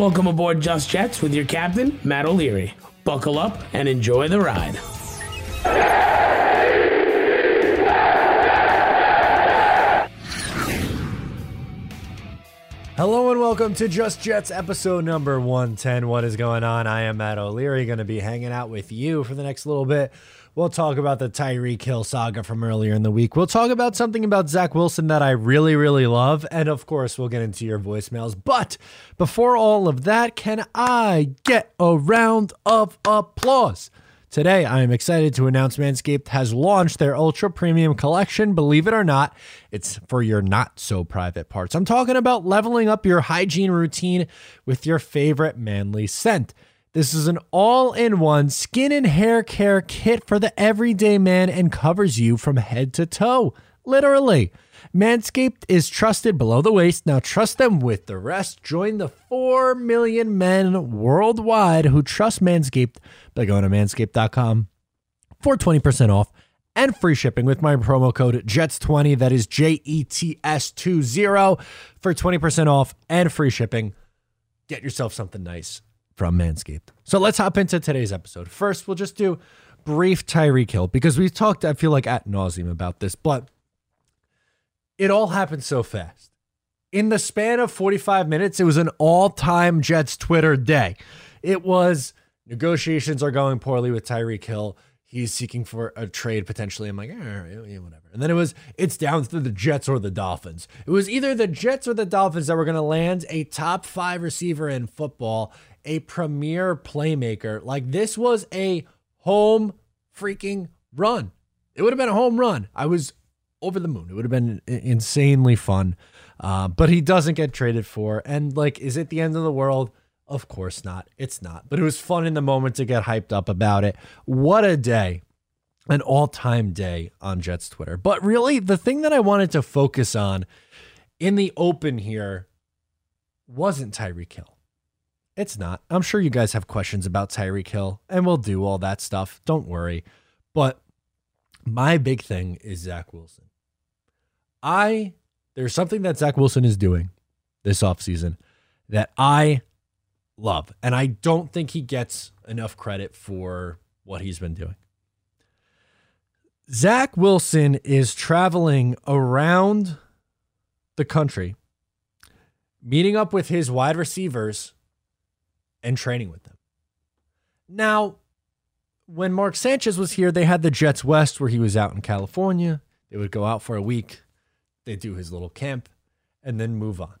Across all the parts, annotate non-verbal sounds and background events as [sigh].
Welcome aboard Just Jets with your captain, Matt O'Leary. Buckle up and enjoy the ride. Hello and welcome to Just Jets episode number 110. What is going on? I am Matt O'Leary, going to be hanging out with you for the next little bit. We'll talk about the Tyreek Hill saga from earlier in the week. We'll talk about something about Zach Wilson that I really, really love. And of course, we'll get into your voicemails. But before all of that, can I get a round of applause? Today, I am excited to announce Manscaped has launched their ultra premium collection. Believe it or not, it's for your not so private parts. I'm talking about leveling up your hygiene routine with your favorite manly scent. This is an all in one skin and hair care kit for the everyday man and covers you from head to toe. Literally. Manscaped is trusted below the waist. Now trust them with the rest. Join the 4 million men worldwide who trust Manscaped by going to manscaped.com for 20% off and free shipping with my promo code JETS20. That is J E T S 20 for 20% off and free shipping. Get yourself something nice from Manscaped. So let's hop into today's episode. First, we'll just do brief Tyreek Hill because we've talked, I feel like, at nauseum about this, but it all happened so fast. In the span of 45 minutes, it was an all time Jets Twitter day. It was negotiations are going poorly with Tyreek Hill. He's seeking for a trade potentially. I'm like, eh, yeah, whatever. And then it was, it's down to the Jets or the Dolphins. It was either the Jets or the Dolphins that were going to land a top five receiver in football, a premier playmaker. Like this was a home freaking run. It would have been a home run. I was over the moon. It would have been insanely fun. Uh, but he doesn't get traded for. And like, is it the end of the world? Of course not. It's not. But it was fun in the moment to get hyped up about it. What a day. An all time day on Jets Twitter. But really, the thing that I wanted to focus on in the open here wasn't Tyreek Hill. It's not. I'm sure you guys have questions about Tyreek Hill, and we'll do all that stuff. Don't worry. But my big thing is Zach Wilson. I there's something that Zach Wilson is doing this offseason that I love. And I don't think he gets enough credit for what he's been doing. Zach Wilson is traveling around the country, meeting up with his wide receivers and training with them. Now, when Mark Sanchez was here, they had the Jets West where he was out in California. They would go out for a week, they'd do his little camp, and then move on.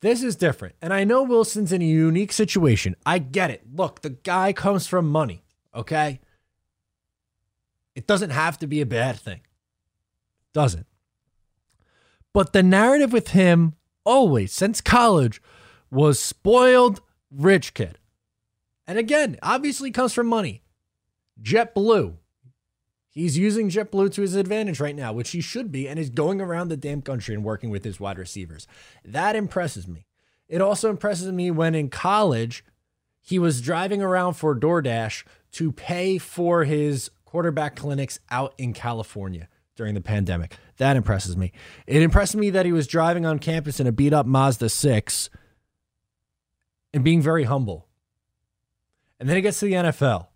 This is different. And I know Wilson's in a unique situation. I get it. Look, the guy comes from money, okay? It doesn't have to be a bad thing. Doesn't. But the narrative with him always since college was spoiled rich kid. And again, obviously comes from money. JetBlue, He's using JetBlue to his advantage right now, which he should be, and is going around the damn country and working with his wide receivers. That impresses me. It also impresses me when in college, he was driving around for DoorDash to pay for his quarterback clinics out in California during the pandemic. That impresses me. It impressed me that he was driving on campus in a beat up Mazda 6 and being very humble. And then he gets to the NFL.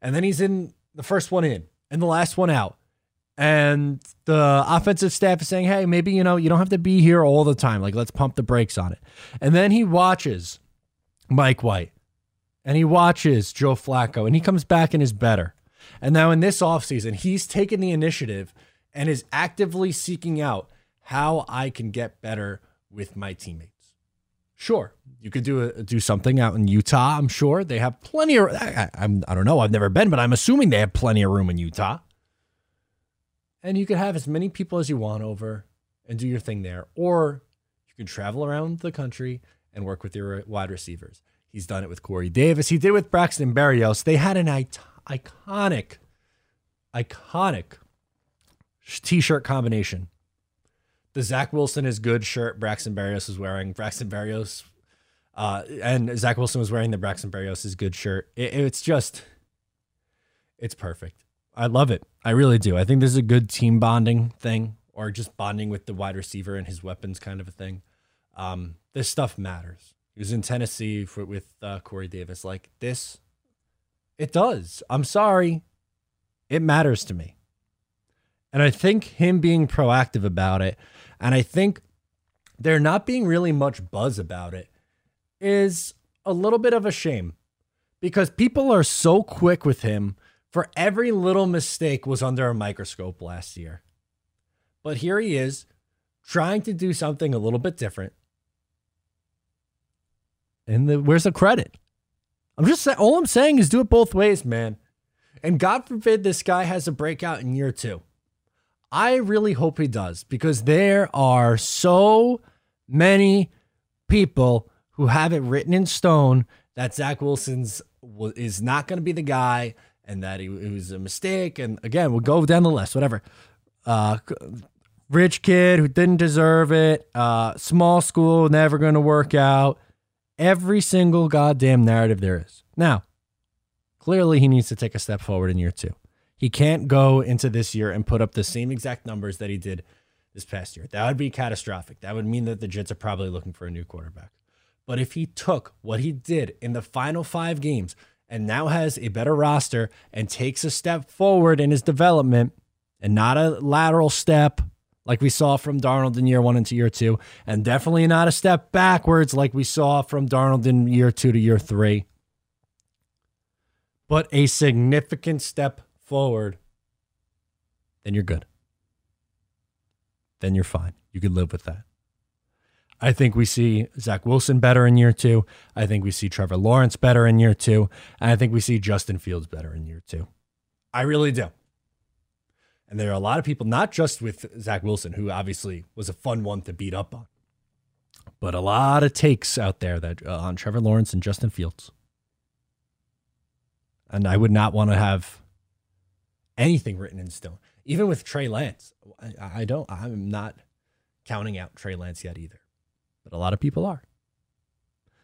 And then he's in the first one in and the last one out. And the offensive staff is saying, hey, maybe, you know, you don't have to be here all the time. Like, let's pump the brakes on it. And then he watches Mike White and he watches Joe Flacco and he comes back and is better. And now in this offseason, he's taken the initiative and is actively seeking out how I can get better with my teammates. Sure, you could do a, do something out in Utah. I'm sure they have plenty of. I, I'm I don't know. I've never been, but I'm assuming they have plenty of room in Utah. And you could have as many people as you want over and do your thing there, or you can travel around the country and work with your wide receivers. He's done it with Corey Davis. He did it with Braxton Berrios. They had an iconic, iconic t-shirt combination the Zach Wilson is good shirt Braxton Berrios is wearing. Braxton Berrios, uh, and Zach Wilson was wearing the Braxton Berrios is good shirt. It, it's just, it's perfect. I love it. I really do. I think this is a good team bonding thing, or just bonding with the wide receiver and his weapons kind of a thing. Um, this stuff matters. He was in Tennessee for, with uh, Corey Davis. Like this, it does. I'm sorry. It matters to me. And I think him being proactive about it, and I think there not being really much buzz about it, is a little bit of a shame because people are so quick with him for every little mistake was under a microscope last year. But here he is trying to do something a little bit different. And the, where's the credit? I'm just saying, all I'm saying is do it both ways, man. And God forbid this guy has a breakout in year two. I really hope he does because there are so many people who have it written in stone that Zach Wilson's is not going to be the guy and that he, it was a mistake. And again, we'll go down the list, whatever. Uh, rich kid who didn't deserve it, uh, small school, never going to work out. Every single goddamn narrative there is. Now, clearly he needs to take a step forward in year two. He can't go into this year and put up the same exact numbers that he did this past year. That would be catastrophic. That would mean that the Jets are probably looking for a new quarterback. But if he took what he did in the final five games and now has a better roster and takes a step forward in his development and not a lateral step like we saw from Darnold in year one into year two, and definitely not a step backwards like we saw from Darnold in year two to year three, but a significant step forward, then you're good. Then you're fine. You could live with that. I think we see Zach Wilson better in year two. I think we see Trevor Lawrence better in year two. And I think we see Justin Fields better in year two. I really do. And there are a lot of people, not just with Zach Wilson, who obviously was a fun one to beat up on, but a lot of takes out there that uh, on Trevor Lawrence and Justin Fields. And I would not want to have anything written in stone, even with Trey Lance. I, I don't. I'm not counting out Trey Lance yet either, but a lot of people are.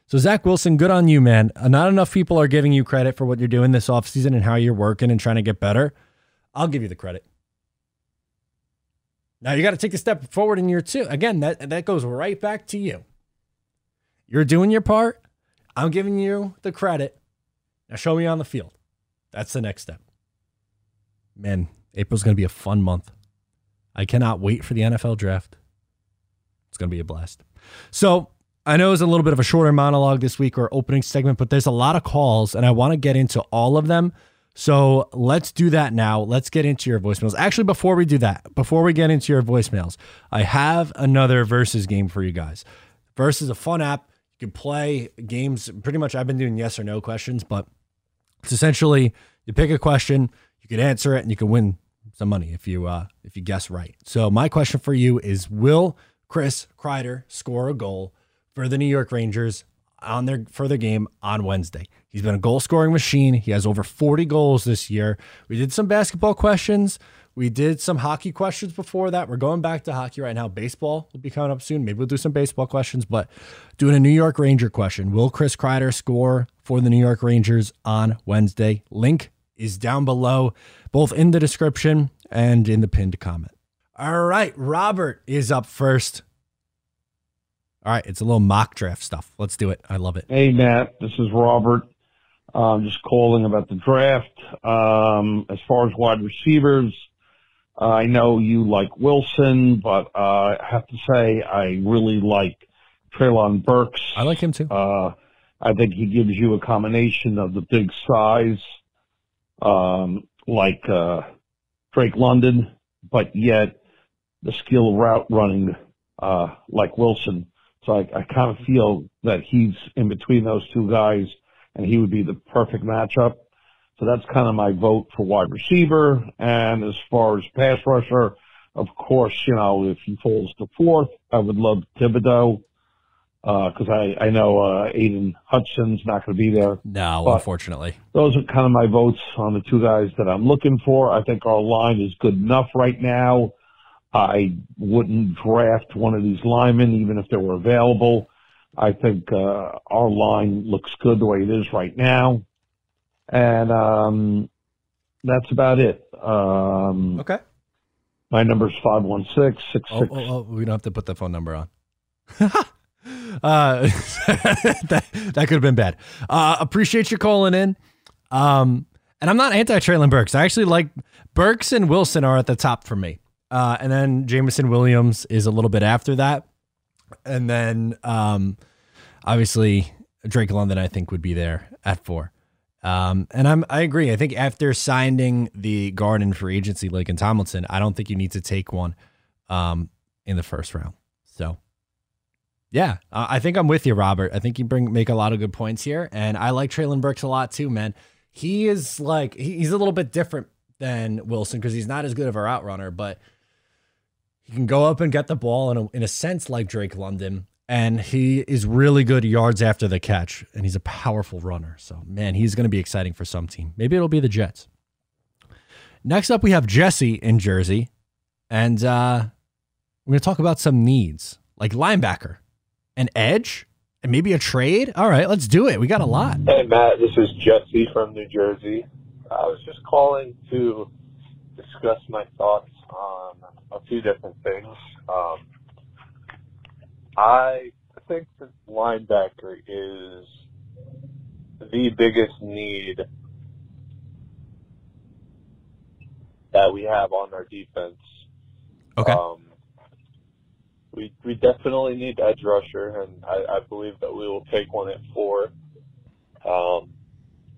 So Zach Wilson, good on you, man. Uh, not enough people are giving you credit for what you're doing this offseason and how you're working and trying to get better. I'll give you the credit. Now you got to take a step forward in year two. Again, that that goes right back to you. You're doing your part. I'm giving you the credit. Now show me on the field. That's the next step. Man, April's going to be a fun month. I cannot wait for the NFL draft. It's going to be a blast. So, I know it's a little bit of a shorter monologue this week or opening segment, but there's a lot of calls and I want to get into all of them. So let's do that now. Let's get into your voicemails. Actually, before we do that, before we get into your voicemails, I have another versus game for you guys. Versus a fun app. You can play games. Pretty much, I've been doing yes or no questions, but it's essentially you pick a question, can answer it, and you can win some money if you uh, if you guess right. So my question for you is: Will Chris Kreider score a goal for the New York Rangers on their for the game on Wednesday. He's been a goal scoring machine. He has over 40 goals this year. We did some basketball questions. We did some hockey questions before that. We're going back to hockey right now. Baseball will be coming up soon. Maybe we'll do some baseball questions, but doing a New York Ranger question. Will Chris Kreider score for the New York Rangers on Wednesday? Link is down below, both in the description and in the pinned comment. All right, Robert is up first. All right, it's a little mock draft stuff. Let's do it. I love it. Hey, Matt, this is Robert. I'm just calling about the draft. Um, as far as wide receivers, uh, I know you like Wilson, but uh, I have to say I really like Treylon Burks. I like him too. Uh, I think he gives you a combination of the big size, um, like uh, Drake London, but yet the skill route running uh, like Wilson. So I, I kind of feel that he's in between those two guys, and he would be the perfect matchup. So that's kind of my vote for wide receiver. And as far as pass rusher, of course, you know, if he falls to fourth, I would love Thibodeaux because uh, I, I know uh, Aidan Hudson's not going to be there. No, but unfortunately. Those are kind of my votes on the two guys that I'm looking for. I think our line is good enough right now. I wouldn't draft one of these linemen even if they were available. I think uh, our line looks good the way it is right now, and um, that's about it. Um, okay. My number is five one six six oh, six. Oh, oh, we don't have to put the phone number on. [laughs] Uh, [laughs] that that could have been bad. Uh, appreciate you calling in. Um, and I'm not anti Treylon Burks. I actually like Burks and Wilson are at the top for me. Uh, and then Jameson Williams is a little bit after that. And then um, obviously Drake London, I think, would be there at four. Um, and I'm I agree. I think after signing the Garden for agency, Laken Tomlinson, I don't think you need to take one um, in the first round. Yeah, I think I'm with you, Robert. I think you bring make a lot of good points here, and I like Treylon Burks a lot too, man. He is like he's a little bit different than Wilson because he's not as good of a route runner, but he can go up and get the ball in a, in a sense like Drake London and he is really good yards after the catch, and he's a powerful runner. So, man, he's going to be exciting for some team. Maybe it'll be the Jets. Next up, we have Jesse in Jersey, and uh, we're going to talk about some needs like linebacker, an edge, and maybe a trade. All right, let's do it. We got a lot. Hey, Matt, this is Jesse from New Jersey. I was just calling to discuss my thoughts on a few different things. Um, I think the linebacker is the biggest need that we have on our defense. Okay. Um, we we definitely need edge rusher, and I, I believe that we will take one at four. Um,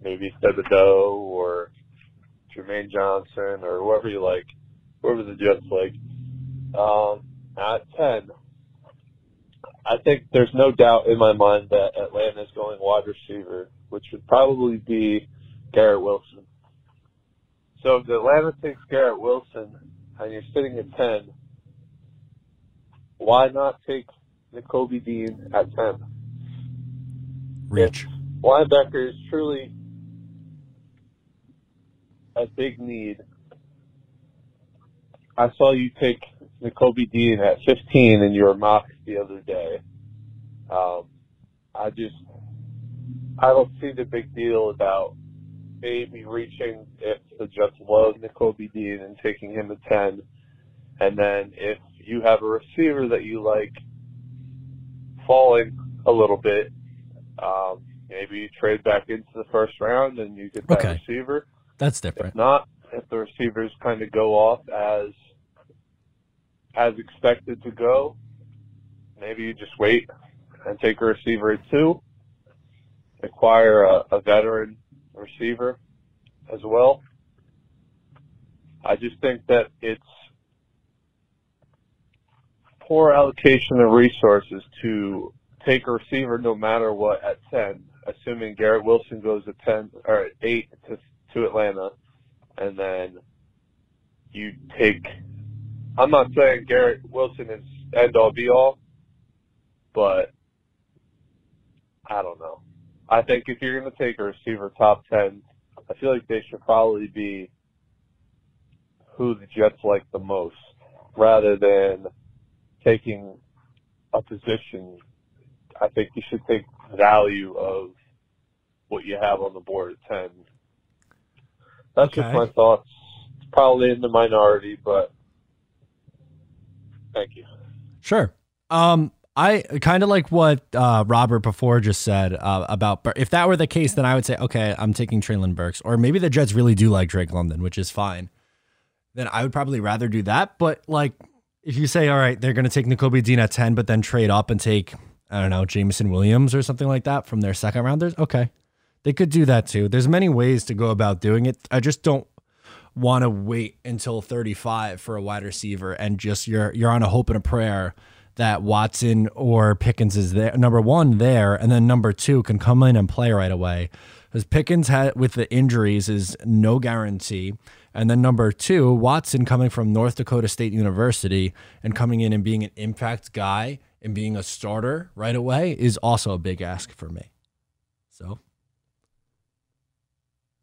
maybe Thibodeaux or Jermaine Johnson or whoever you like, whoever the Jets like. Um, at ten, I think there's no doubt in my mind that Atlanta is going wide receiver, which would probably be Garrett Wilson. So if Atlanta takes Garrett Wilson and you're sitting at 10, why not take Nakobe Dean at 10? Rich. If linebacker is truly a big need. I saw you take Nakobe Dean at 15 in your mock the other day. Um, I just, I don't see the big deal about maybe reaching if the Jets love Nakobe Dean and taking him at 10. And then if you have a receiver that you like falling a little bit, um, maybe you trade back into the first round and you get that Okay. receiver. That's different. If not, if the receivers kind of go off as as expected to go, maybe you just wait and take a receiver at two, acquire a, a veteran receiver as well. I just think that it's poor allocation of resources to take a receiver no matter what at 10, assuming Garrett Wilson goes at 10 or at 8 to, to Atlanta, and then you take. I'm not saying Garrett Wilson is end all be all, but I don't know. I think if you're going to take a receiver top 10, I feel like they should probably be who the Jets like the most rather than taking a position. I think you should take value of what you have on the board at 10. That's just my thoughts. It's probably in the minority, but thank you. Sure. Um, I kind of like what uh, Robert before just said uh, about if that were the case, then I would say, okay, I'm taking Treylon Burks, or maybe the Jets really do like Drake London, which is fine. Then I would probably rather do that. But like, if you say, all right, they're going to take Nakobe Dean at 10, but then trade up and take, I don't know, Jameson Williams or something like that from their second rounders, okay. They could do that too. There's many ways to go about doing it. I just don't want to wait until 35 for a wide receiver and just you're you're on a hope and a prayer that Watson or Pickens is there number 1 there and then number 2 can come in and play right away. Cuz Pickens had with the injuries is no guarantee. And then number 2, Watson coming from North Dakota State University and coming in and being an impact guy and being a starter right away is also a big ask for me. So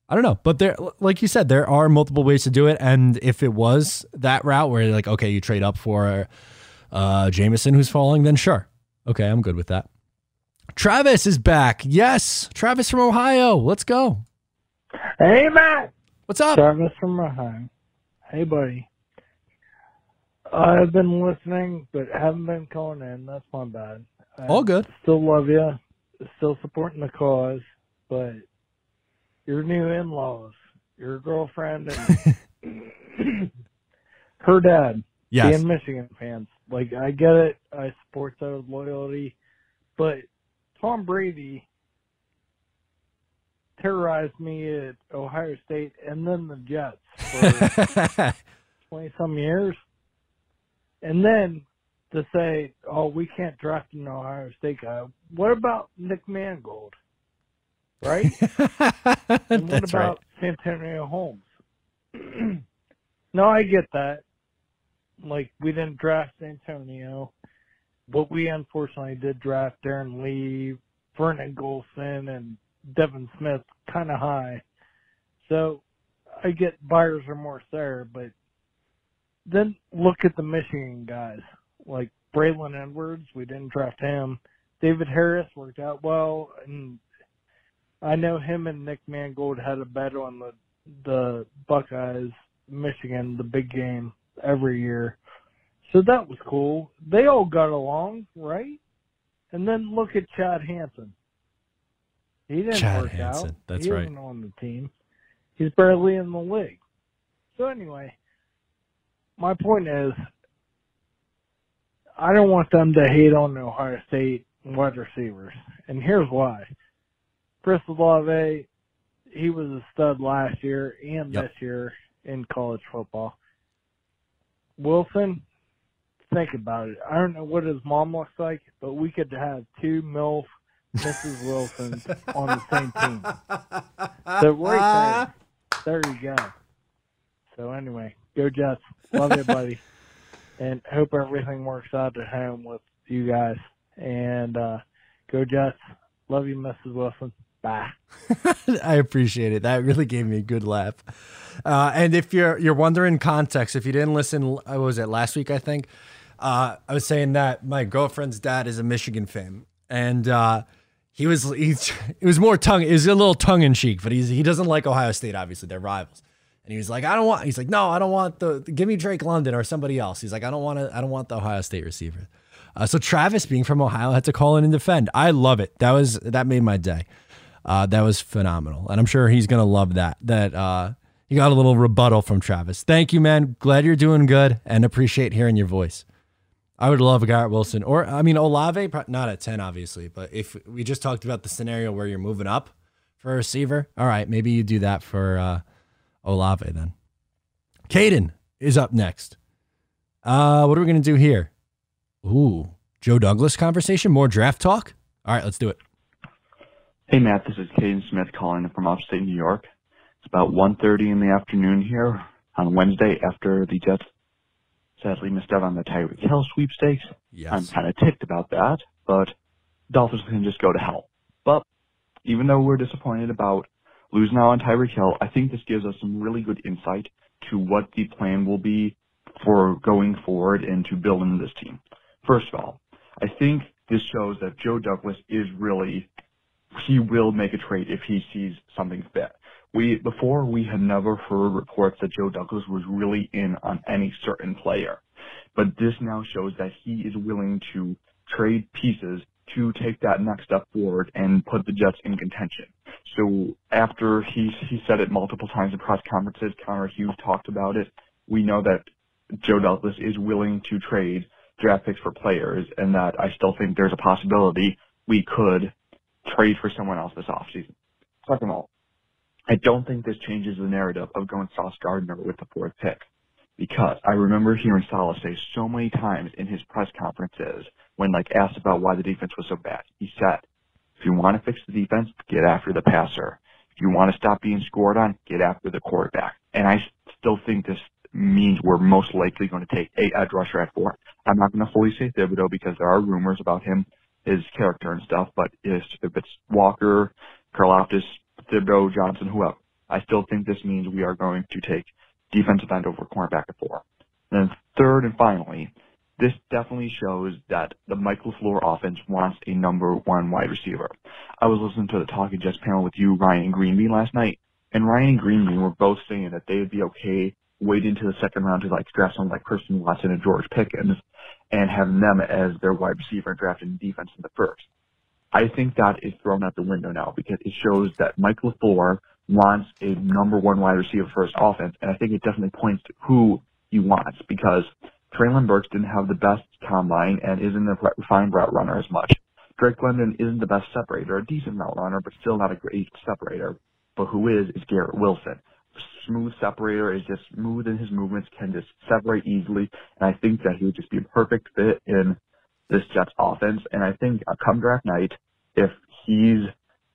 I don't know, but there, like you said, there are multiple ways to do it. And if it was that route where like, okay, you trade up for uh, Jameson who's falling, then sure, okay, I'm good with that. Travis is back. Yes, Travis from Ohio. Let's go. Hey, Matt. What's up? Travis from Ohio. Hey, buddy. I've been listening, but haven't been calling in. That's my bad. I All good. Still love you. Still supporting the cause, but your new in-laws, your girlfriend, and [laughs] her dad Yes. being Michigan fans. Like I get it. I support those loyalty, but Tom Brady terrorized me at Ohio State and then the Jets for [laughs] twenty some years, and then to say, "Oh, we can't draft an Ohio State guy." What about Nick Mangold? Right? [laughs] And what That's right. about Santonio Holmes? [clears throat] no, I get that. Like we didn't draft Santonio, but we unfortunately did draft Darron Lee, Vernon Gholston, and Devin Smith kind of high. So I get buyers remorse there, but then look at the Michigan guys like Braylon Edwards. We didn't draft him. David Harris worked out well, and I know him and Nick Mangold had a bet on the the Buckeyes, Michigan, the big game every year. So that was cool. They all got along, right? And then look at Chad Hansen. He didn't Chad work Hansen, out. that's he right. wasn't on the team. He's barely in the league. So anyway, my point is, I don't want them to hate on the Ohio State wide receivers, and here's why. Chris Olave, he was a stud last year and Yep. this year in college football. Wilson, think about it. I don't know what his mom looks like, but we could have two MILF Mrs. Wilson on the same team. So right [laughs] there, there you go. So anyway, go Jets. Love you, buddy. And hope everything works out at home with you guys. And uh, go Jets. Love you, Mrs. Wilson. Bye. [laughs] I appreciate it. That really gave me a good laugh. Uh, and if you're you're wondering context, if you didn't listen, uh, what was it last week? I think uh, I was saying that my girlfriend's dad is a Michigan fan, and uh, he was he's it was more tongue. It was a little tongue in cheek, but he's he doesn't like Ohio State. Obviously, they're rivals. And he was like, I don't want. He's like, no, I don't want the. Give me Drake London or somebody else. He's like, I don't want to. I don't want the Ohio State receiver. Uh, so Travis, being from Ohio, had to call in and defend. I love it. That was that made my day. Uh, that was phenomenal, and I'm sure he's gonna love that. That uh, you got a little rebuttal from Travis. Thank you, man. Glad you're doing good, and appreciate hearing your voice. I would love Garrett Wilson, or I mean Olave, not at ten, obviously, but if we just talked about the scenario where you're moving up for a receiver, all right, maybe you do that for uh, Olave then. Caden is up next. Uh, what are we gonna do here? Ooh, Joe Douglas conversation, more draft talk. All right, let's do it. Hey Matt, this is Caden Smith calling from upstate New York. It's about 1.30 in the afternoon here on Wednesday after the Jets sadly missed out on the Tyreek Hill sweepstakes. Yes. I'm kind of ticked about that, but Dolphins can just go to hell. But even though we're disappointed about losing out on Tyreek Hill, I think this gives us some really good insight to what the plan will be for going forward and to building this team. First of all, I think this shows that Joe Douglas is really he will make a trade if he sees something fit. We before we had never heard reports that Joe Douglas was really in on any certain player, but this now shows that he is willing to trade pieces to take that next step forward and put the Jets in contention. So after he he said it multiple times in press conferences, Connor Hughes talked about it. We know that Joe Douglas is willing to trade draft picks for players, and that I still think there's a possibility we could trade for someone else this offseason. Second of all, I don't think this changes the narrative of going Sauce Gardner with the fourth pick. Because I remember hearing Salah say so many times in his press conferences when like asked about why the defense was so bad, he said, if you want to fix the defense, get after the passer. If you want to stop being scored on, get after the quarterback. And I still think this means we're most likely going to take a edge rusher at four. I'm not going to fully say Thibodeaux because there are rumors about him, his character and stuff, but if, if it's Walker, Karlaftis, Thibodeaux, Johnson, whoever, I still think this means we are going to take defensive end over cornerback at four. And then third and finally, this definitely shows that the Mike LaFleur offense wants a number one wide receiver. I was listening to the Talking Jets panel with you, Ryan and Green Bean last night, and Ryan and Green Bean were both saying that they would be okay waiting to the second round to like draft someone like Christian Watson and George Pickens. and having them as their wide receiver and drafting defense in the first. I think that is thrown out the window now because it shows that Mike LaFleur wants a number one wide receiver first offense, and I think it definitely points to who he wants because Treylon Burks didn't have the best combine and isn't a refined route runner as much. Drake London isn't the best separator, a decent route runner, but still not a great separator. But who is, is Garrett Wilson. Smooth separator is just smooth in his movements, can just separate easily, and I think that he would just be a perfect fit in this Jets offense. And I think uh, come draft night, if he's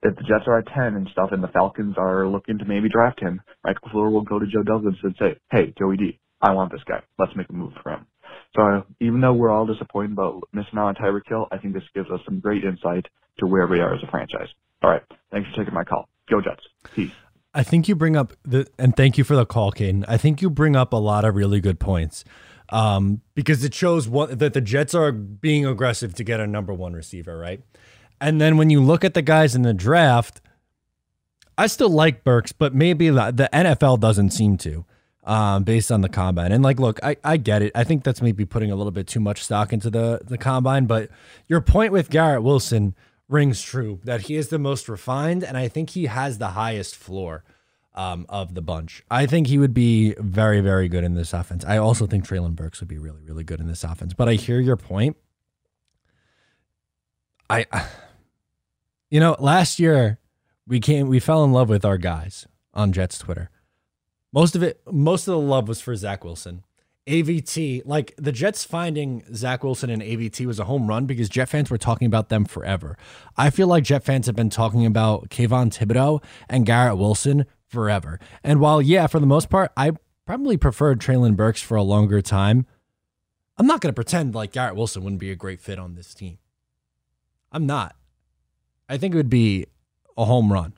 if the Jets are at 10 and stuff and the Falcons are looking to maybe draft him, Mike LaFleur will go to Joe Douglas and say, hey, Joey D, I want this guy. Let's make a move for him. So even though we're all disappointed about missing out on Tyreek Hill, I think this gives us some great insight to where we are as a franchise. All right. Thanks for taking my call. Go Jets. Peace. I think you bring up the and thank you for the call, Caden. I think you bring up a lot of really good points. Um, because it shows what that the Jets are being aggressive to get a number one receiver, right? And then when you look at the guys in the draft, I still like Burks, but maybe the, the NFL doesn't seem to, um, based on the combine. And like, look, I, I get it. I think that's maybe putting a little bit too much stock into the the combine. But your point with Garrett Wilson rings true that he is the most refined, and I think he has the highest floor. Um, of the bunch. I think he would be very, very good in this offense. I also think Treylon Burks would be really, really good in this offense. But I hear your point. I [sighs] you know, last year we came we fell in love with our guys on Jets Twitter. Most of it most of the love was for Zach Wilson. AVT, like the Jets finding Zach Wilson and AVT was a home run because Jet fans were talking about them forever. I feel like Jet fans have been talking about Kayvon Thibodeaux and Garrett Wilson forever. And while, yeah, for the most part, I probably preferred Treylon Burks for a longer time, I'm not going to pretend like Garrett Wilson wouldn't be a great fit on this team. I'm not. I think it would be a home run.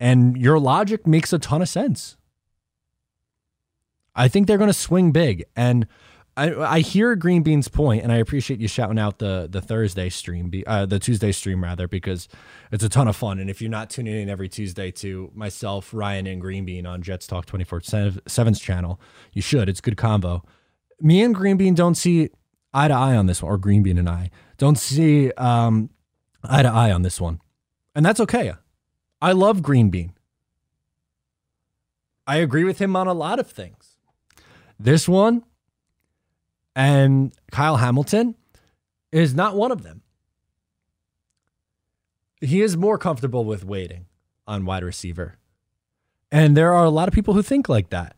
And your logic makes a ton of sense. I think they're going to swing big. And I, I hear Green Bean's point, and I appreciate you shouting out the the Thursday stream, uh, the Tuesday stream rather, because it's a ton of fun. And if you're not tuning in every Tuesday to myself, Ryan, and Green Bean on Jets Talk 24 7's channel, you should. It's good combo. Me and Green Bean don't see eye to eye on this one, or Green Bean and I don't see um, eye to eye on this one. And that's okay. I love Green Bean. I agree with him on a lot of things. This one and Kyle Hamilton is not one of them. He is more comfortable with waiting on wide receiver. And there are a lot of people who think like that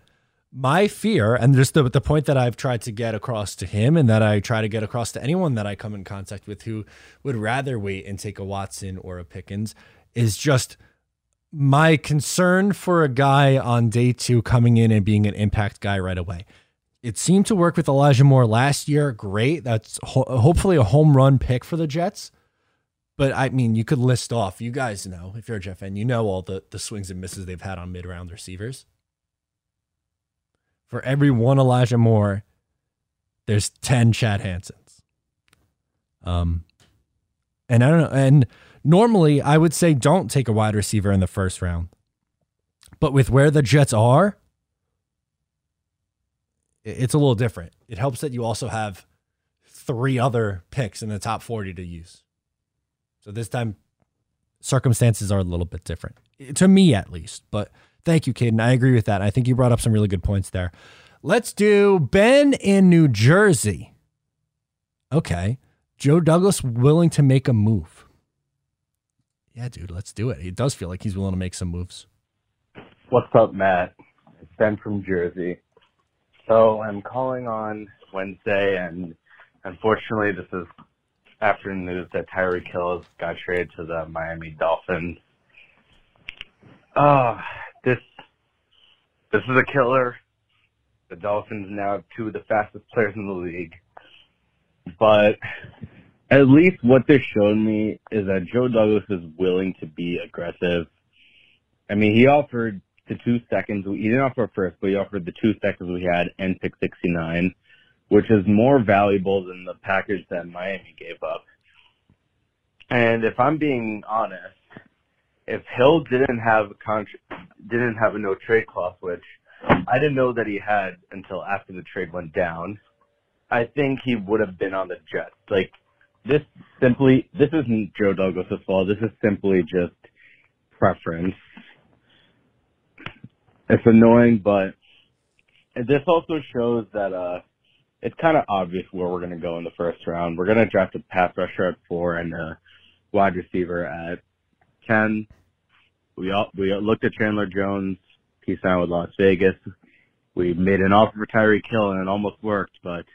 my fear, and just the, the point that I've tried to get across to him, and that I try to get across to anyone that I come in contact with who would rather wait and take a Watson or a Pickens, is just my concern for a guy on day two coming in and being an impact guy right away. It seemed to work with Elijah Moore last year. Great. That's ho- hopefully a home run pick for the Jets. But I mean, you could list off, you guys know, if you're a Jet fan, you know all the, the swings and misses they've had on mid round receivers for every one Elijah Moore, there's 10 Chad Hansens. Um, and I don't know. And normally I would say don't take a wide receiver in the first round. But with where the Jets are, it's a little different. It helps that you also have three other picks in the top 40 to use. So this time, circumstances are a little bit different, to me at least. But Thank you, Caden. I agree with that. I think you brought up some really good points there. Let's do Ben in New Jersey. Okay. Joe Douglas willing to make a move. Yeah, dude, let's do it. He does feel like he's willing to make some moves. What's up, Matt? It's Ben from Jersey. So I'm calling on Wednesday, and unfortunately, this is after news that Tyreek Hill got traded to the Miami Dolphins. Oh, this this is a killer. The Dolphins now have two of the fastest players in the league. But at least what this showed me is that Joe Douglas is willing to be aggressive. I mean, he offered the two seconds. We didn't offer first, but he offered the two seconds we had and pick 69, which is more valuable than the package that Miami gave up. And if I'm being honest, if Hill didn't have a contract, didn't have a no trade clause, which I didn't know that he had until after the trade went down. I think he would have been on the Jets. Like this simply this isn't Joe Douglas's fault. This is simply just preference. It's annoying, but this also shows that uh it's kind of obvious where we're going to go in the first round. We're going to draft a pass rusher at four and a wide receiver at ten. We all we looked at Chandler Jones. He signed with Las Vegas. We made an offer for Tyreek Hill and it almost worked, but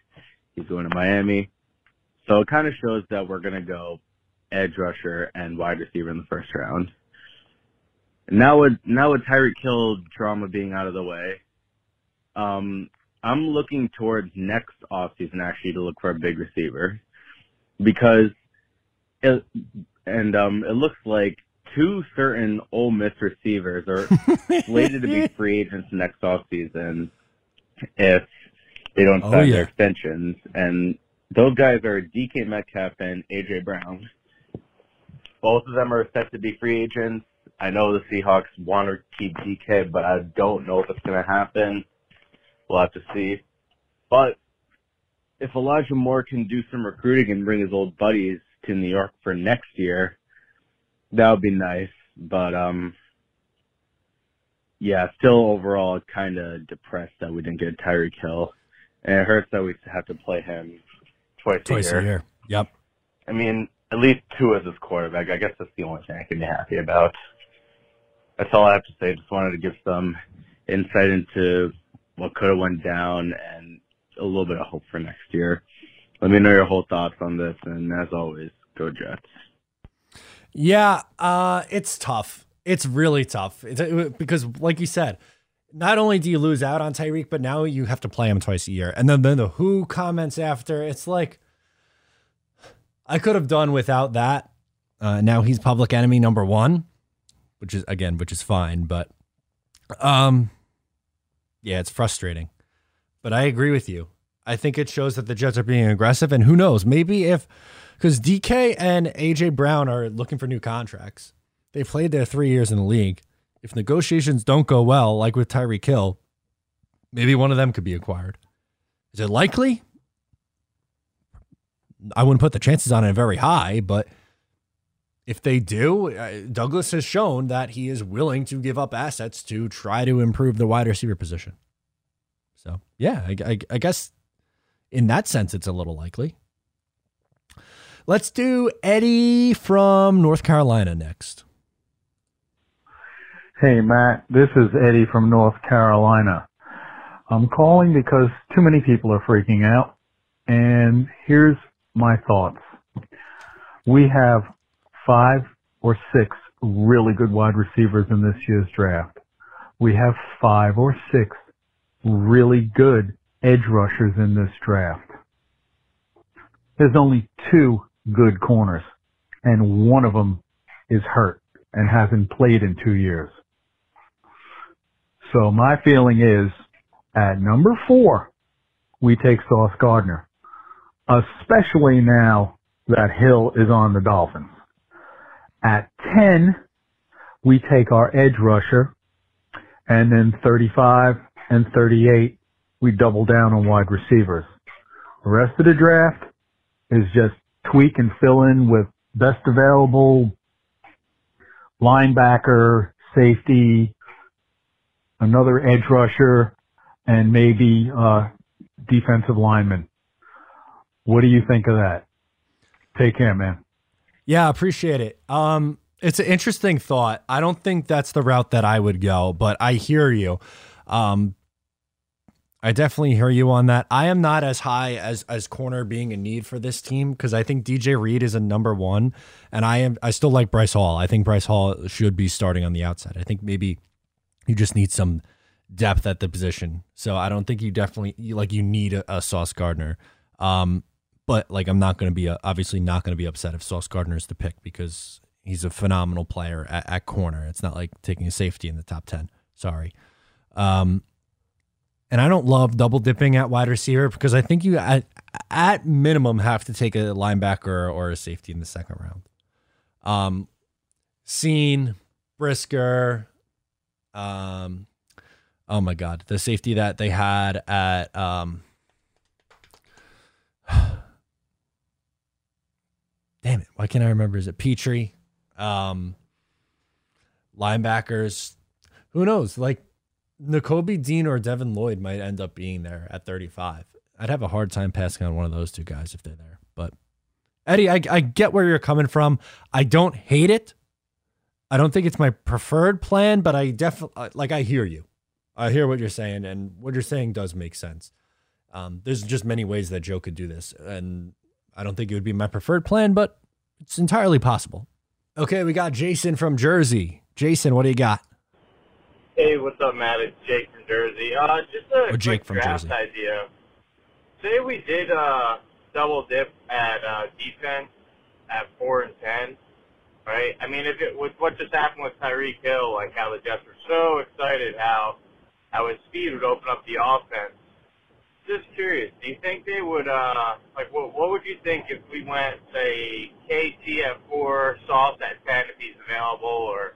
he's going to Miami. So it kind of shows that we're going to go edge rusher and wide receiver in the first round. Now with now with Tyreek Hill drama being out of the way, um, I'm looking towards next offseason actually to look for a big receiver because it and um it looks like two certain Ole Miss receivers are [laughs] slated to be free agents next offseason if they don't Oh, sign yeah. their extensions and those guys are DK Metcalf and AJ Brown. Both of them are set to be free agents. I know the Seahawks want to keep DK, but I don't know if it's going to happen. We'll have to see. But if Elijah Moore can do some recruiting and bring his old buddies to New York for next year, that would be nice. But um, yeah, still overall kind of depressed that we didn't get Tyreek Hill, and it hurts that we have to play him twice, Twice a year. Yep. I mean, at least Tua as his quarterback. I guess that's the only thing I can be happy about. That's all I have to say. Just wanted to give some insight into what could have went down and a little bit of hope for next year. Let me know your whole thoughts on this, and as always, go Jets. Yeah, uh, it's tough. It's really tough. It's, it- because, like you said, not only do you lose out on Tyreek, but now you have to play him twice a year. And then, then the Who comments after. It's like I could have done without that. Uh, now he's public enemy number one, which is again, which is fine. But um, yeah, it's frustrating. But I agree with you. I think it shows that the Jets are being aggressive, and who knows? Maybe if because DK and AJ Brown are looking for new contracts. They played their three years in the league. If negotiations don't go well, like with Tyreek Hill, maybe one of them could be acquired. Is it likely? I wouldn't put the chances on it very high, but if they do, uh, Douglas has shown that he is willing to give up assets to try to improve the wide receiver position. So, yeah, I, I, I guess in that sense, it's a little likely. Let's do Eddie from North Carolina next. Hey, Matt, this is Eddie from North Carolina. I'm calling because too many people are freaking out, and here's my thoughts. We have five or six really good wide receivers in this year's draft. We have five or six really good edge rushers in this draft. There's only two good corners, and one of them is hurt and hasn't played in two years. So my feeling is at number four, we take Sauce Gardner, especially now that Hill is on the Dolphins. At 10, we take our edge rusher, and then 35 and 38, we double down on wide receivers. The rest of the draft is just tweak and fill in with best available linebacker, safety, another edge rusher, and maybe uh, defensive lineman. What do you think of that? Take care, man. Yeah, appreciate it. Um, it's an interesting thought. I don't think that's the route that I would go, but I hear you. Um, I definitely hear you on that. I am not as high as as corner being a need for this team because I think DJ Reed is a number one, and I am I still like Bryce Hall. I think Bryce Hall should be starting on the outside. I think maybe you just need some depth at the position. So I don't think you definitely you, like you need a, a Sauce Gardner. Um, but like I'm not going to be uh obviously not going to be upset if Sauce Gardner is the pick because he's a phenomenal player at, at corner. It's not like taking a safety in the top ten. Sorry. Um, and I don't love double dipping at wide receiver because I think you at at minimum have to take a linebacker or a safety in the second round. Um, Brisker, um, oh my god, the safety that they had at um, damn it, why can't I remember? Is it Petrie? Um, linebackers. Who knows? Like Nakobe Dean or Devin Lloyd might end up being there at 35. I'd have a hard time passing on one of those two guys if they're there. But Eddie, I, I get where you're coming from. I don't hate it. I don't think it's my preferred plan, but I definitely like. I hear you. I hear what you're saying, and what you're saying does make sense. Um, there's just many ways that Joe could do this, and I don't think it would be my preferred plan, but it's entirely possible. Okay, we got Jason from Jersey. Jason, what do you got? Hey, what's up, Matt? It's Jake from Jersey. Uh, just a Or Jake from draft Jersey. idea. Say we did uh, double dip at uh, defense at four and ten, right? I mean, if it with what just happened with Tyreek Hill, like how the Jets were so excited how how his speed would open up the offense. Just curious, do you think they would uh like what what would you think if we went say KT at four, Sauce at ten if he's available, or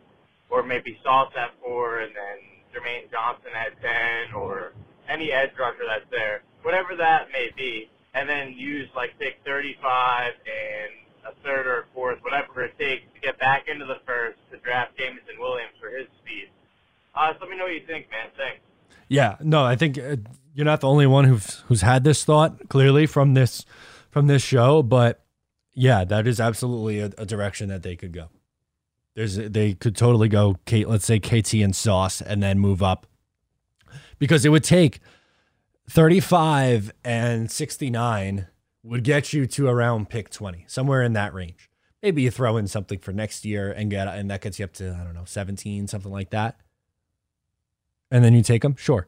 or maybe Sauce at four and then Jermaine Johnson at ten, or any edge rusher that's there, whatever that may be, and then use like pick 35 and a third or a fourth, whatever it takes to get back into the first to draft Jameson Williams for his speed. Uh, so let me know what you think, man. Thanks. Yeah, no, I think uh, you're not the only one who's who's had this thought clearly from this from this show, but yeah, that is absolutely a, a direction that they could go. There's they could totally go Kate, let's say KT and Sauce, and then move up because it would take 35 and 69 would get you to around pick 20, somewhere in that range. Maybe you throw in something for next year and get and that gets you up to I don't know 17, something like that and then you take them, sure.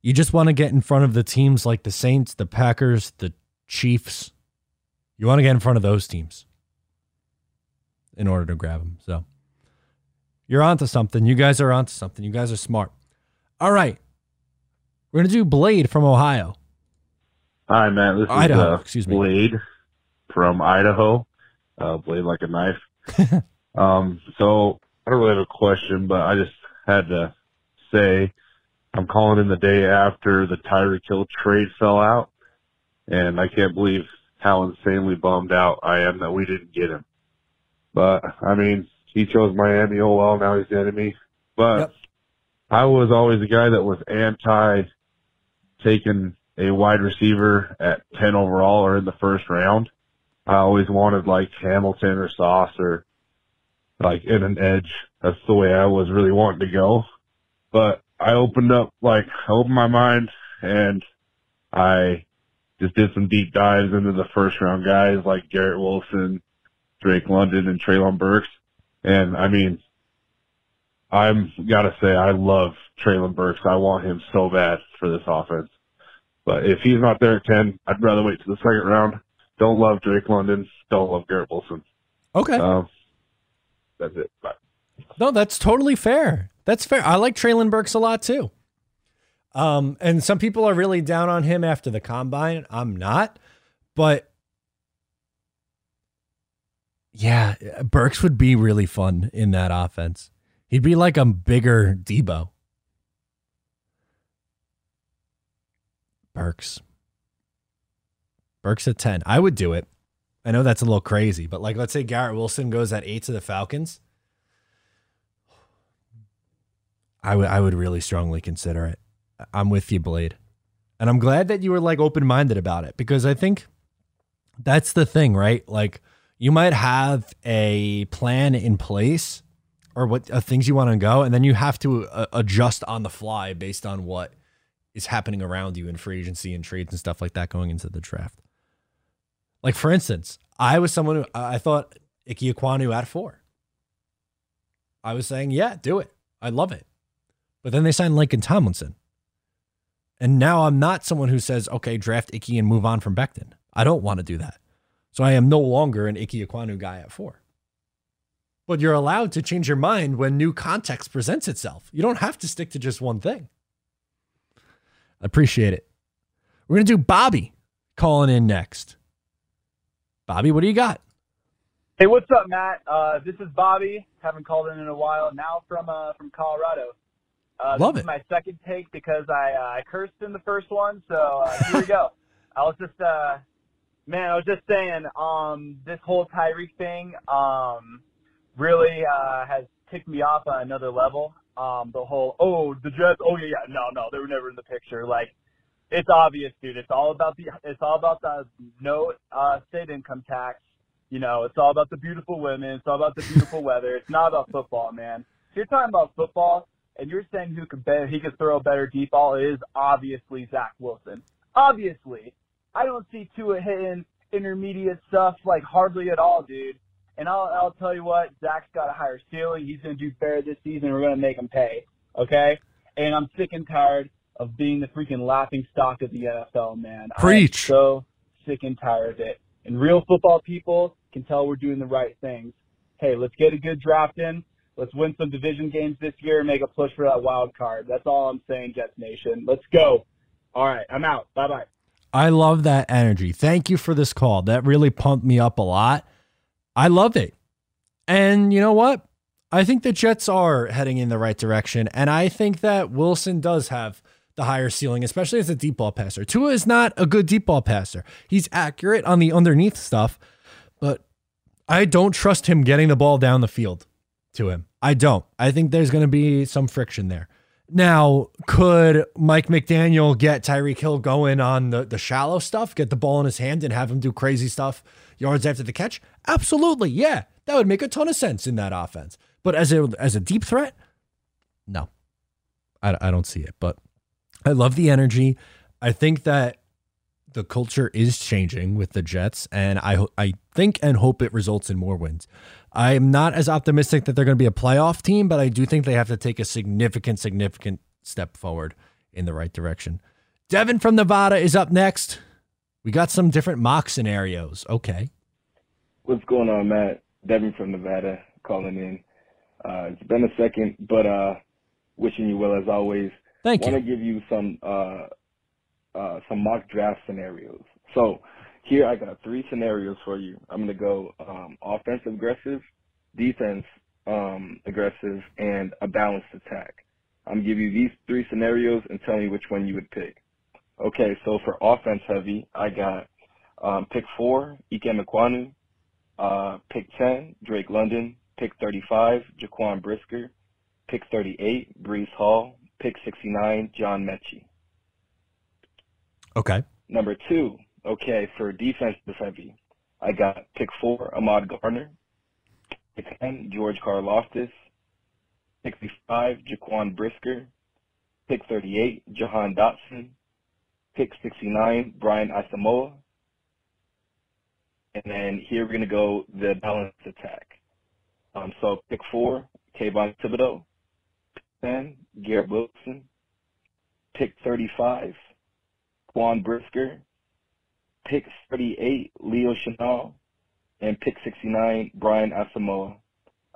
You just want to get in front of the teams like the Saints, the Packers, the Chiefs. You want to get in front of those teams in order to grab them. So you're onto something. You guys are onto something. You guys are smart. All right. We're going to do Blade from Ohio. Hi, Matt. This is Idaho, uh, excuse me. Blade from Idaho. Uh, blade like a knife. [laughs] um, so I don't really have a question, but I just had to say I'm calling in the day after the Tyreek Hill trade fell out, and I can't believe how insanely bummed out I am that we didn't get him. But I mean, he chose Miami. Oh well, now he's the enemy. But I was always a guy that was anti taking a wide receiver at 10 overall or in the first round. I always wanted like Hamilton or Sauce or like in an edge. That's the way I was really wanting to go. But I opened up, like, I opened my mind and I just did some deep dives into the first round guys like Garrett Wilson, Drake London, and Treylon Burks. And I mean, I'm gotta say, I love Treylon Burks. I want him so bad for this offense. But if he's not there at 10, I'd rather wait to the second round. Don't love Drake London. Don't love Garrett Wilson. Okay. Um, that's it. Bye. No, that's totally fair. That's fair. I like Treylon Burks a lot too. Um, and some people are really down on him after the combine. I'm not, but yeah, Burks would be really fun in that offense. He'd be like a bigger Debo. Burks. Burks at 10. I would do it. I know that's a little crazy, but like let's say Garrett Wilson goes at 8 to the Falcons. I would I would really strongly consider it. I'm with you, Blade. And I'm glad that you were like open minded about it because I think that's the thing, right? Like you might have a plan in place or what uh, things you want to go, and then you have to uh, adjust on the fly based on what is happening around you in free agency and trades and stuff like that going into the draft. Like for instance, I was someone who I thought Ike Ekwonu at four. I was saying, yeah, do it. I love it. But then they signed Laken Tomlinson. And now I'm not someone who says, okay, draft Icky and move on from Becton. I don't want to do that. So I am no longer an Icky Ekwonu guy at four. But you're allowed to change your mind when new context presents itself. You don't have to stick to just one thing. I appreciate it. We're going to do Bobby calling in next. Bobby, what do you got? Hey, what's up, Matt? Uh, this is Bobby. Haven't called in in a while. Now from uh, from Colorado. Uh, Love this it. is my second take because I uh, I cursed in the first one, so uh, here we go. [laughs] I was just uh, Man, I was just saying, um, this whole Tyreek thing, um, really uh, has ticked me off on another level. Um, the whole, oh, the Jets, oh yeah, yeah, no, no, they were never in the picture. Like, it's obvious, dude. It's all about the, it's all about the no uh, state income tax. You know, it's all about the beautiful women. It's all about the beautiful weather. It's not about football, man. If you're talking about football and you're saying who could better, he could throw a better deep ball, it is obviously Zach Wilson. Obviously. I don't see Tua hitting intermediate stuff like hardly at all, dude. And I'll I'll tell you what, Zach's got a higher ceiling. He's gonna do better this season. We're gonna make him pay. Okay? And I'm sick and tired of being the freaking laughing stock of the NFL, man. Preach. I'm so sick and tired of it. And real football people can tell we're doing the right things. Hey, let's get a good draft in. Let's win some division games this year and make a push for that wild card. That's all I'm saying, Jets Nation. Let's go. All right, I'm out. Bye bye. I love that energy. Thank you for this call. That really pumped me up a lot. I love it. And you know what? I think the Jets are heading in the right direction. And I think that Wilson does have the higher ceiling, especially as a deep ball passer. Tua is not a good deep ball passer. He's accurate on the underneath stuff, but I don't trust him getting the ball down the field to him. I don't. I think there's going to be some friction there. Now, could Mike McDaniel get Tyreek Hill going on the, the shallow stuff, get the ball in his hand and have him do crazy stuff yards after the catch? Absolutely. Yeah. That would make a ton of sense in that offense. But as a as a deep threat, no. I, I don't see it. But I love the energy. I think that the culture is changing with the Jets, and I I think and hope it results in more wins. I'm not as optimistic that they're going to be a playoff team, but I do think they have to take a significant, significant step forward in the right direction. Devin from Nevada is up next. We got some different mock scenarios. Okay. What's going on, Matt? Devin from Nevada calling in. Uh, it's been a second, but uh, wishing you well as always. Thank Want you. Want to give you some uh, uh, some mock draft scenarios. So here I got three scenarios for you. I'm gonna go um, offensive aggressive, defense um, aggressive, and a balanced attack. I'm gonna give you these three scenarios and tell me which one you would pick. Okay, so for offense heavy, I got um, pick four, Ikem Ekwonu, uh, pick 10, Drake London, pick 35, Jaquan Brisker, pick 38, Breece Hall, pick 69, John Metchie. Okay. Number two, okay, for defensive heavy, I got pick four, Ahmad Gardner, pick 10, George Karlaftis, pick 65, Jaquan Brisker, pick 38, Jahan Dotson, pick 69, Brian Asamoah, and then here we're going to go the balanced attack. Um, so pick four, Kayvon Thibodeaux, pick 10, Garrett Wilson, pick 35, Quan Brisker, pick 38, Leo Chenal, and pick 69, Brian Asamoah.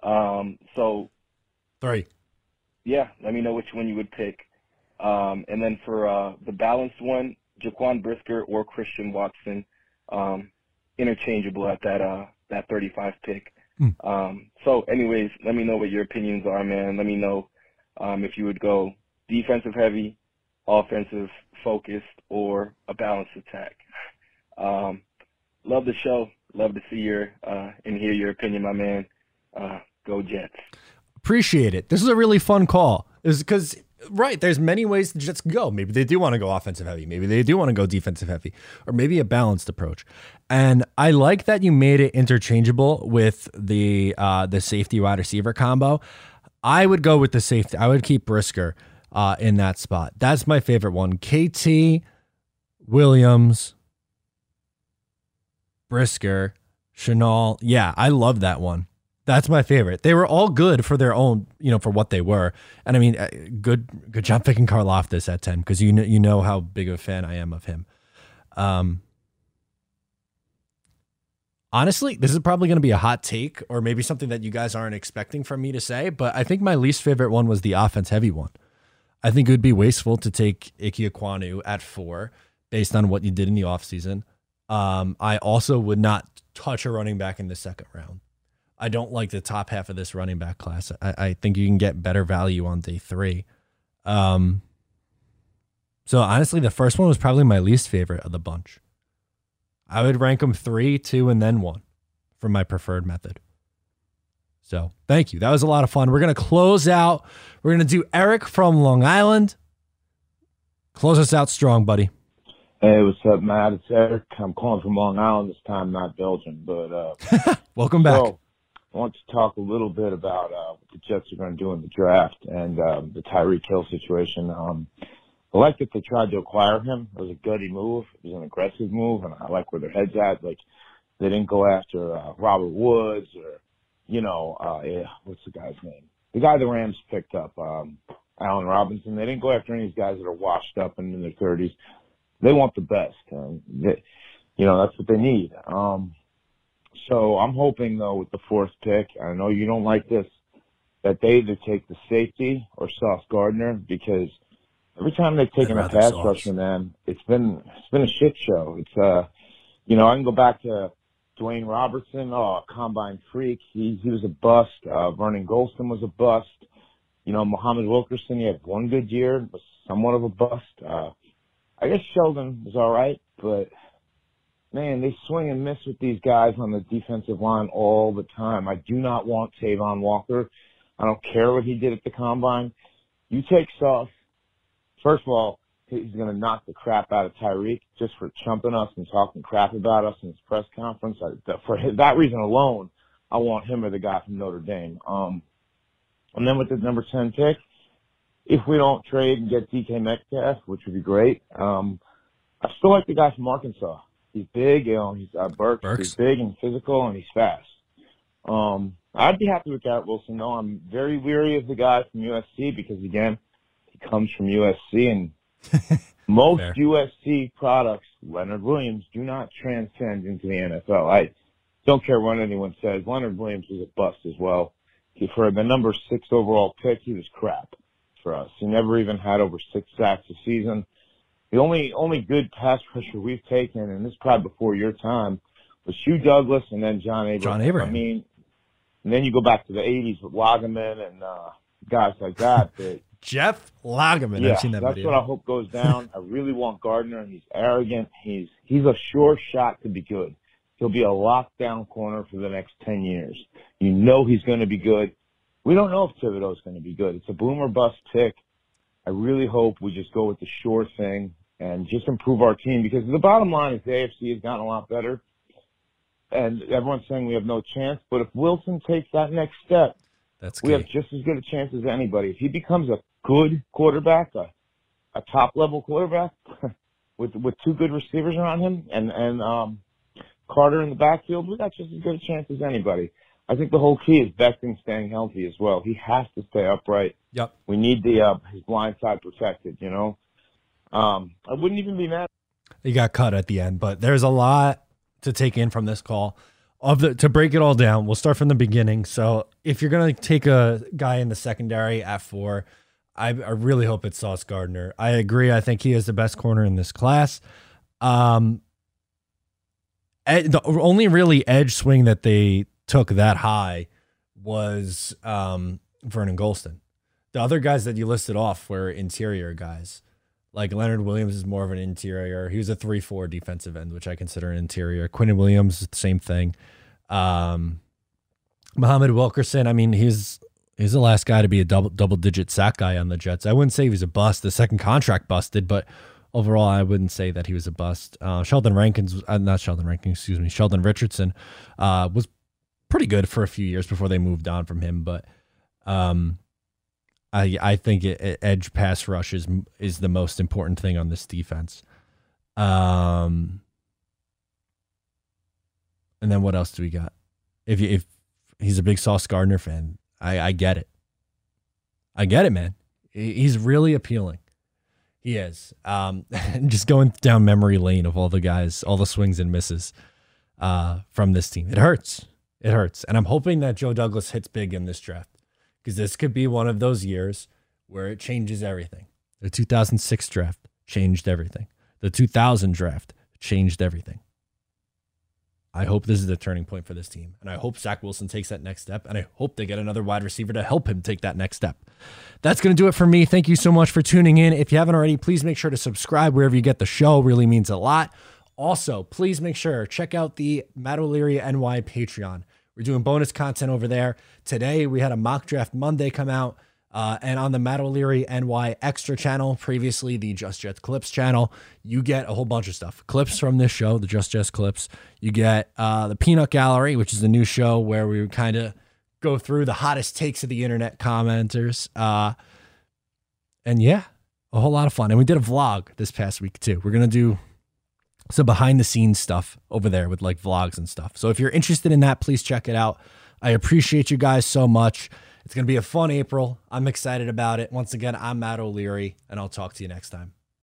Um, so, Three. yeah, let me know which one you would pick. Um, and then for uh, the balanced one, Jaquan Brisker or Christian Watson, um, interchangeable at that uh, that 35 pick. Hmm. Um, so, anyways, let me know what your opinions are, man. Let me know um, if you would go defensive heavy, offensive focused, or a balanced attack. Um, love the show. Love to see your uh, and hear your opinion, my man. Uh, go Jets. Appreciate it. This is a really fun call. Is because right, there's many ways the Jets can go. Maybe they do want to go offensive heavy. Maybe they do want to go defensive heavy, or maybe a balanced approach. And I like that you made it interchangeable with the uh, the safety wide receiver combo. I would go with the safety. I would keep Brisker uh, in that spot. That's my favorite one. KT Williams, Brisker, Chenal. Yeah, I love that one. That's my favorite. They were all good for their own, you know, for what they were. And I mean, uh, good, good job picking Karlaftis at ten because you know, you know how big of a fan I am of him. Um, honestly, this is probably going to be a hot take or maybe something that you guys aren't expecting from me to say, but I think my least favorite one was the offense heavy one. I think it would be wasteful to take Ike Ekwonu at four based on what you did in the offseason. Um, I also would not touch a running back in the second round. I don't like the top half of this running back class. I, I think you can get better value on day three. Um, so honestly, the first one was probably my least favorite of the bunch. I would rank them three, two, and then one for my preferred method. So thank you. That was a lot of fun. We're going to close out. We're going to do Eric from Long Island. Close us out strong, buddy. Hey, what's up, Matt? It's Eric. I'm calling from Long Island this time, not Belgium. But uh, [laughs] welcome back. So, I want to talk a little bit about uh, what the Jets are going to do in the draft and um, the Tyreek Hill situation. Um, I like that they tried to acquire him. It was a gutty move. It was an aggressive move, and I like where their heads at. Like they didn't go after uh, Robert Woods or, you know, uh, yeah, what's the guy's name? The guy the Rams picked up, um, Allen Robinson. They didn't go after any of these guys that are washed up and in their thirties. They want the best. And they, you know, that's what they need. Um, so I'm hoping though with the fourth pick, I know you don't like this, that they either take the safety or Sauce Gardner because every time they've taken a pass Sauce. rusher, man, it's been it's been a shit show. It's uh, you know, I can go back to DeWayne Robertson, oh, a combine freak. He he was a bust. Uh, Vernon Gholston was a bust. You know, Muhammad Wilkerson, he had one good year, was somewhat of a bust. Uh, I guess Sheldon was all right, but man, they swing and miss with these guys on the defensive line all the time. I do not want Travon Walker. I don't care what he did at the combine. You take Sauce. First of all, he's going to knock the crap out of Tyreek just for chumping us and talking crap about us in his press conference. I, for [laughs] that reason alone, I want him or the guy from Notre Dame. Um, and then with the number 10 pick, if we don't trade and get DK Metcalf, which would be great, um, I still like the guy from Arkansas. He's big, you know, he's uh, Burks. Burks. He's big and physical, and he's fast. Um, I'd be happy with Garrett Wilson, though. I'm very weary of the guy from USC because, again, he comes from USC, and [laughs] most Fair. USC products, Leonard Williams, do not transcend into the NFL. I don't care what anyone says. Leonard Williams was a bust as well. He, for the number six overall pick, he was crap for us. He never even had over six sacks a season. The only only good pass rusher we've taken, and this is probably before your time, was Hugh Douglas and then John Abraham. John Abraham. I mean, and then you go back to the '80s with Lageman and uh, guys like that. But [laughs] Jeff Lageman. yeah, I've seen that that's video. what I hope goes down. I really want Gardner. He's arrogant. He's he's a sure shot to be good. He'll be a lockdown corner for the next ten years. You know he's going to be good. We don't know if Thibodeaux's going to be good. It's a boom or bust pick. I really hope we just go with the sure thing and just improve our team because the bottom line is the AFC has gotten a lot better. And everyone's saying we have no chance, but if Wilson takes that next step, That's we key. have just as good a chance as anybody. If he becomes a good quarterback, a, a top level quarterback [laughs] with with two good receivers around him and and um Carter in the backfield, we got just as good a chance as anybody. I think the whole key is Becton staying healthy as well. He has to stay upright. Yep. We need the uh, his blind side protected, you know. Um I wouldn't even be mad He got cut at the end, but there's a lot to take in from this call. Of the to break it all down, we'll start from the beginning. So if you're gonna take a guy in the secondary at four, I, I really hope it's Sauce Gardner. I agree. I think he is the best corner in this class. Um, the only really edge swing that they took that high was um, Vernon Gholston. The other guys that you listed off were interior guys. Like Leonard Williams is more of an interior. He was a three-four defensive end, which I consider an interior. Quinn Williams, same thing. Um, Muhammad Wilkerson. I mean, he's he's the last guy to be a double double-digit sack guy on the Jets. I wouldn't say he was a bust. The second contract busted, but overall, I wouldn't say that he was a bust. Uh, Sheldon Rankins, uh, not Sheldon Rankins, excuse me, Sheldon Richardson uh, was pretty good for a few years before they moved on from him, but um, I I think it, it- edge pass rush is is the most important thing on this defense. Um, and then what else do we got? If you, if he's a big Sauce Gardner fan, I I get it. I get it, man. He's really appealing. He is. Um, [laughs] just going down memory lane of all the guys, all the swings and misses uh, from this team. It hurts. It hurts. And I'm hoping that Joe Douglas hits big in this draft because this could be one of those years where it changes everything. The 2006 draft changed everything. The 2000 draft changed everything. I hope this is the turning point for this team. And I hope Zach Wilson takes that next step. And I hope they get another wide receiver to help him take that next step. That's going to do it for me. Thank you so much for tuning in. If you haven't already, please make sure to subscribe wherever you get the show. Really means a lot. Also, please make sure check out the Matt O'Leary NY Patreon. We're doing bonus content over there. Today we had a mock draft Monday come out. Uh, and on the Matt O'Leary NY Extra channel, previously the Just Jets Clips channel, you get a whole bunch of stuff. Clips from this show, the Just Jets Clips. You get uh, the Peanut Gallery, which is a new show where we kind of go through the hottest takes of the internet commenters. Uh, and yeah, a whole lot of fun. And we did a vlog this past week too. We're going to do some behind the scenes stuff over there with like vlogs and stuff. So if you're interested in that, please check it out. I appreciate you guys so much. It's going to be a fun April. I'm excited about it. Once again, I'm Matt O'Leary, and I'll talk to you next time.